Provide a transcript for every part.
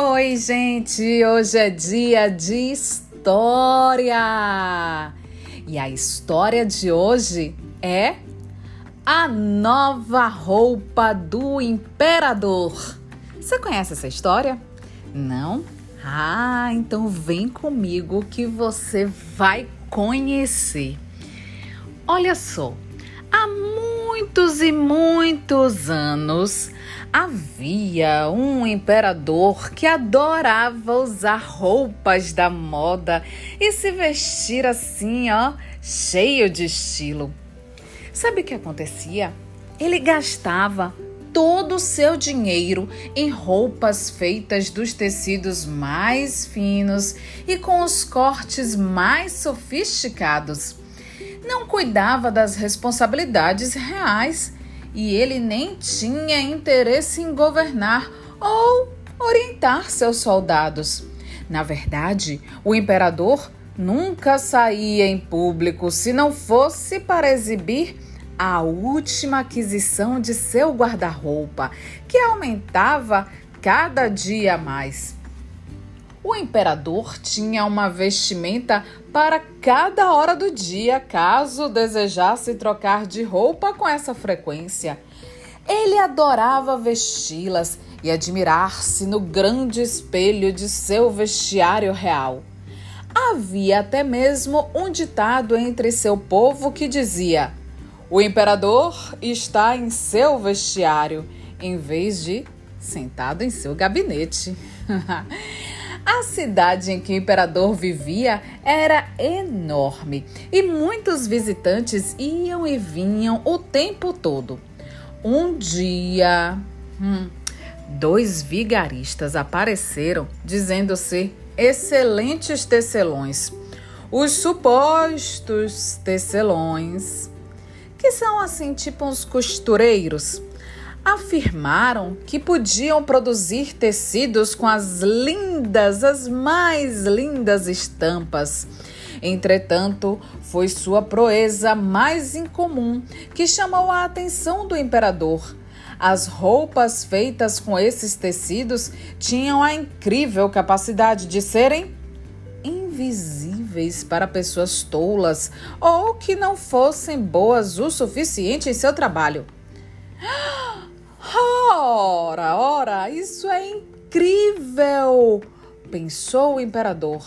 Oi, gente! Hoje é dia de história! E a história de hoje é a nova roupa do imperador. Você conhece essa história? Não? Ah, então vem comigo que você vai conhecer. Olha só, há muitos e muitos anos Havia um imperador que adorava usar roupas da moda e se vestir assim, ó, cheio de estilo. Sabe o que acontecia? Ele gastava todo o seu dinheiro em roupas feitas dos tecidos mais finos e com os cortes mais sofisticados. Não cuidava das responsabilidades reais e ele nem tinha interesse em governar ou orientar seus soldados. Na verdade, o imperador nunca saía em público se não fosse para exibir a última aquisição de seu guarda-roupa, que aumentava cada dia mais. O imperador tinha uma vestimenta para cada hora do dia, caso desejasse trocar de roupa com essa frequência. Ele adorava vesti-las e admirar-se no grande espelho de seu vestiário real. Havia até mesmo um ditado entre seu povo que dizia: O imperador está em seu vestiário, em vez de sentado em seu gabinete. A cidade em que o imperador vivia era enorme e muitos visitantes iam e vinham o tempo todo. Um dia, hum, dois vigaristas apareceram dizendo ser excelentes tecelões. Os supostos tecelões, que são assim tipo uns costureiros, afirmaram que podiam produzir tecidos com as lindas, as mais lindas estampas. Entretanto, foi sua proeza mais incomum que chamou a atenção do imperador. As roupas feitas com esses tecidos tinham a incrível capacidade de serem invisíveis para pessoas tolas ou que não fossem boas o suficiente em seu trabalho. Ora, ora, isso é incrível! pensou o imperador.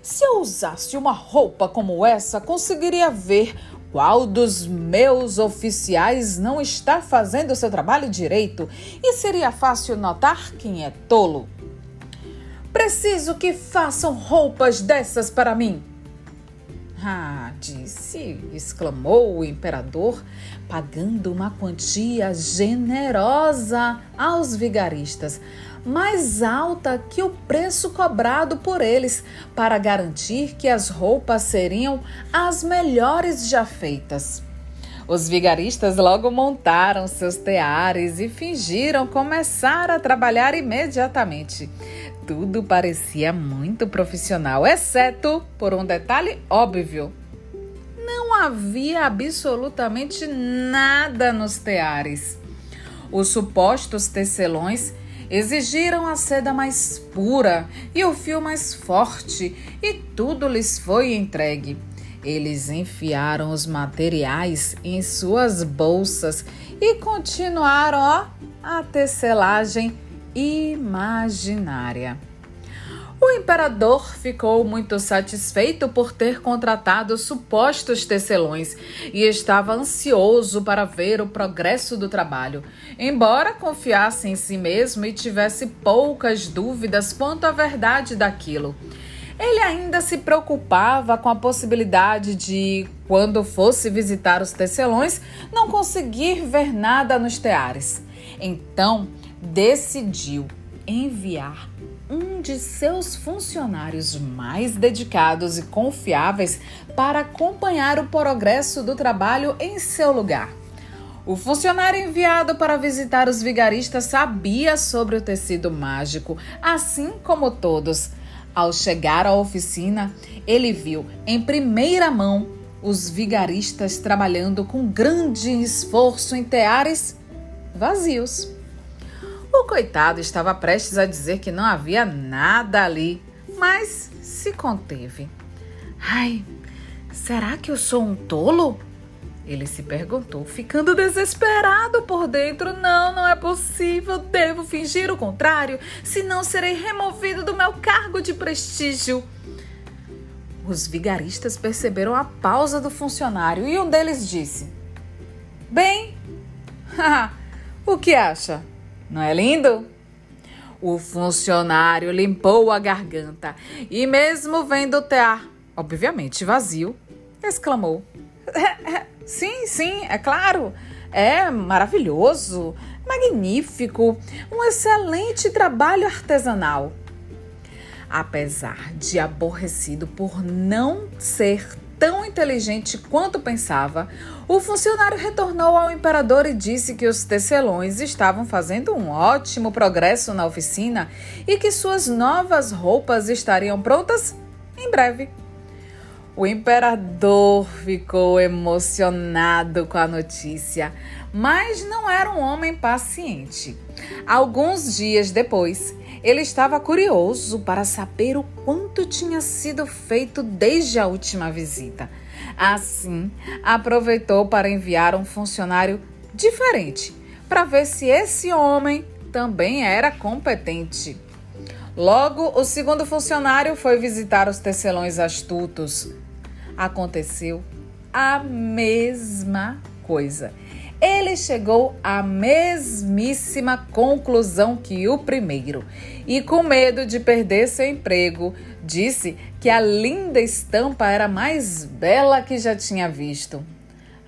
Se eu usasse uma roupa como essa, conseguiria ver qual dos meus oficiais não está fazendo seu trabalho direito e seria fácil notar quem é tolo. Preciso que façam roupas dessas para mim. Ah, disse, exclamou o imperador, pagando uma quantia generosa aos vigaristas, mais alta que o preço cobrado por eles, para garantir que as roupas seriam as melhores já feitas. Os vigaristas logo montaram seus teares e fingiram começar a trabalhar imediatamente. Tudo parecia muito profissional, exceto por um detalhe óbvio. Não havia absolutamente nada nos teares. Os supostos tecelões exigiram a seda mais pura e o fio mais forte, e tudo lhes foi entregue. Eles enfiaram os materiais em suas bolsas e continuaram ó, a tecelagem imaginária. O imperador ficou muito satisfeito por ter contratado supostos tecelões e estava ansioso para ver o progresso do trabalho, embora confiasse em si mesmo e tivesse poucas dúvidas quanto à verdade daquilo. Ele ainda se preocupava com a possibilidade de, quando fosse visitar os tecelões, não conseguir ver nada nos teares. Então, decidiu enviar um de seus funcionários mais dedicados e confiáveis para acompanhar o progresso do trabalho em seu lugar. O funcionário enviado para visitar os vigaristas sabia sobre o tecido mágico, assim como todos. Ao chegar à oficina, ele viu em primeira mão os vigaristas trabalhando com grande esforço em teares vazios. O coitado estava prestes a dizer que não havia nada ali, mas se conteve. Ai, será que eu sou um tolo? Ele se perguntou, ficando desesperado por dentro. Não, não é possível. Devo fingir o contrário, senão serei removido do meu cargo de prestígio. Os vigaristas perceberam a pausa do funcionário e um deles disse: Bem, o que acha? Não é lindo? O funcionário limpou a garganta e, mesmo vendo o tear, obviamente vazio, exclamou: Sim, sim, é claro. É maravilhoso, magnífico, um excelente trabalho artesanal. Apesar de aborrecido por não ser tão inteligente quanto pensava, o funcionário retornou ao imperador e disse que os tecelões estavam fazendo um ótimo progresso na oficina e que suas novas roupas estariam prontas em breve. O imperador ficou emocionado com a notícia, mas não era um homem paciente. Alguns dias depois, ele estava curioso para saber o quanto tinha sido feito desde a última visita. Assim, aproveitou para enviar um funcionário diferente para ver se esse homem também era competente. Logo, o segundo funcionário foi visitar os tecelões astutos. Aconteceu a mesma coisa ele chegou à mesmíssima conclusão que o primeiro e, com medo de perder seu emprego, disse que a linda estampa era mais bela que já tinha visto.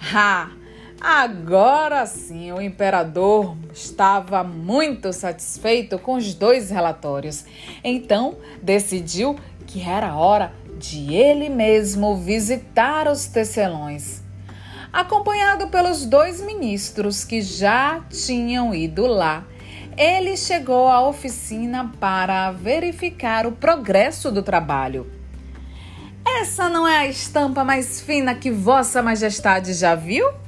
Ha! Agora sim, o imperador estava muito satisfeito com os dois relatórios. Então, decidiu que era hora de ele mesmo visitar os tecelões acompanhado pelos dois ministros que já tinham ido lá. Ele chegou à oficina para verificar o progresso do trabalho. Essa não é a estampa mais fina que Vossa Majestade já viu?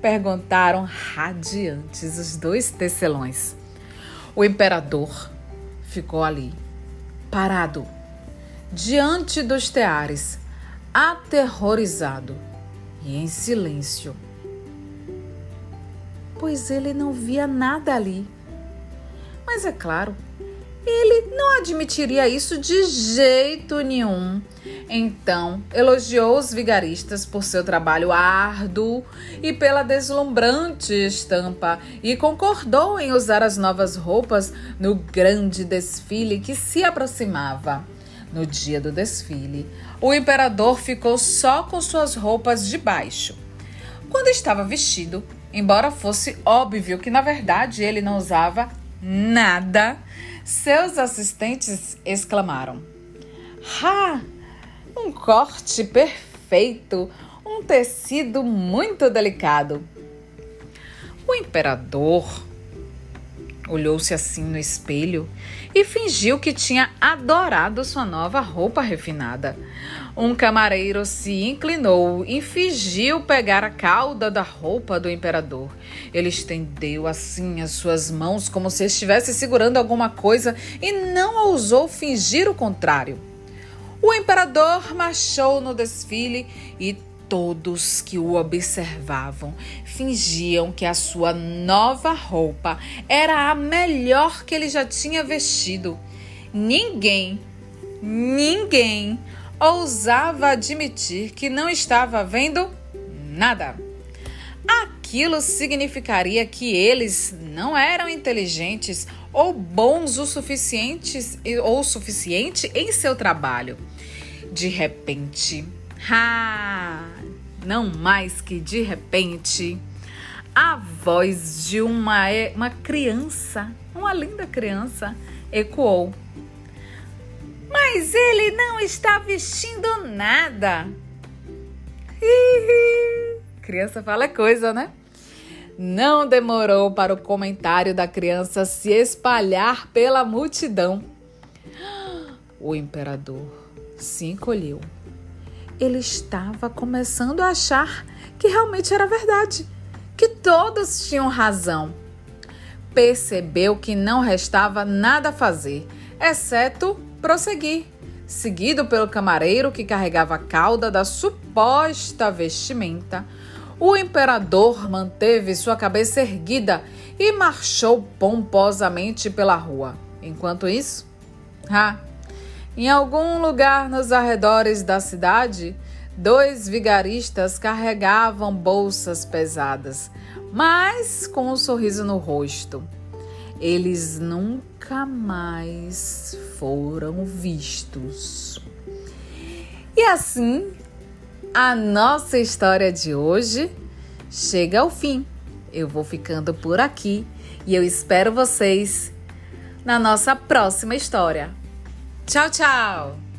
Perguntaram radiantes os dois tecelões. O imperador ficou ali, parado, diante dos teares, aterrorizado e em silêncio, pois ele não via nada ali. Mas é claro, ele não admitiria isso de jeito nenhum. Então, elogiou os vigaristas por seu trabalho árduo e pela deslumbrante estampa e concordou em usar as novas roupas no grande desfile que se aproximava. No dia do desfile, o imperador ficou só com suas roupas de baixo. Quando estava vestido, embora fosse óbvio que na verdade ele não usava nada, seus assistentes exclamaram: Ha! Um corte perfeito, um tecido muito delicado. O imperador olhou-se assim no espelho e fingiu que tinha adorado sua nova roupa refinada. Um camareiro se inclinou e fingiu pegar a cauda da roupa do imperador. Ele estendeu assim as suas mãos como se estivesse segurando alguma coisa e não ousou fingir o contrário. O imperador marchou no desfile e todos que o observavam fingiam que a sua nova roupa era a melhor que ele já tinha vestido. Ninguém, ninguém ousava admitir que não estava vendo nada. Aquilo significaria que eles não eram inteligentes ou bons o suficientes ou suficiente em seu trabalho. De repente, ah, não mais que de repente, a voz de uma, uma criança, uma linda criança, ecoou. Mas ele não está vestindo nada. criança fala coisa, né? Não demorou para o comentário da criança se espalhar pela multidão. O imperador se encolheu ele estava começando a achar que realmente era verdade, que todos tinham razão. percebeu que não restava nada a fazer, exceto prosseguir, seguido pelo camareiro que carregava a cauda da suposta vestimenta. O imperador manteve sua cabeça erguida e marchou pomposamente pela rua. Enquanto isso, ah, em algum lugar nos arredores da cidade, dois vigaristas carregavam bolsas pesadas, mas com um sorriso no rosto. Eles nunca mais foram vistos. E assim, a nossa história de hoje chega ao fim. Eu vou ficando por aqui e eu espero vocês na nossa próxima história. Tchau, tchau!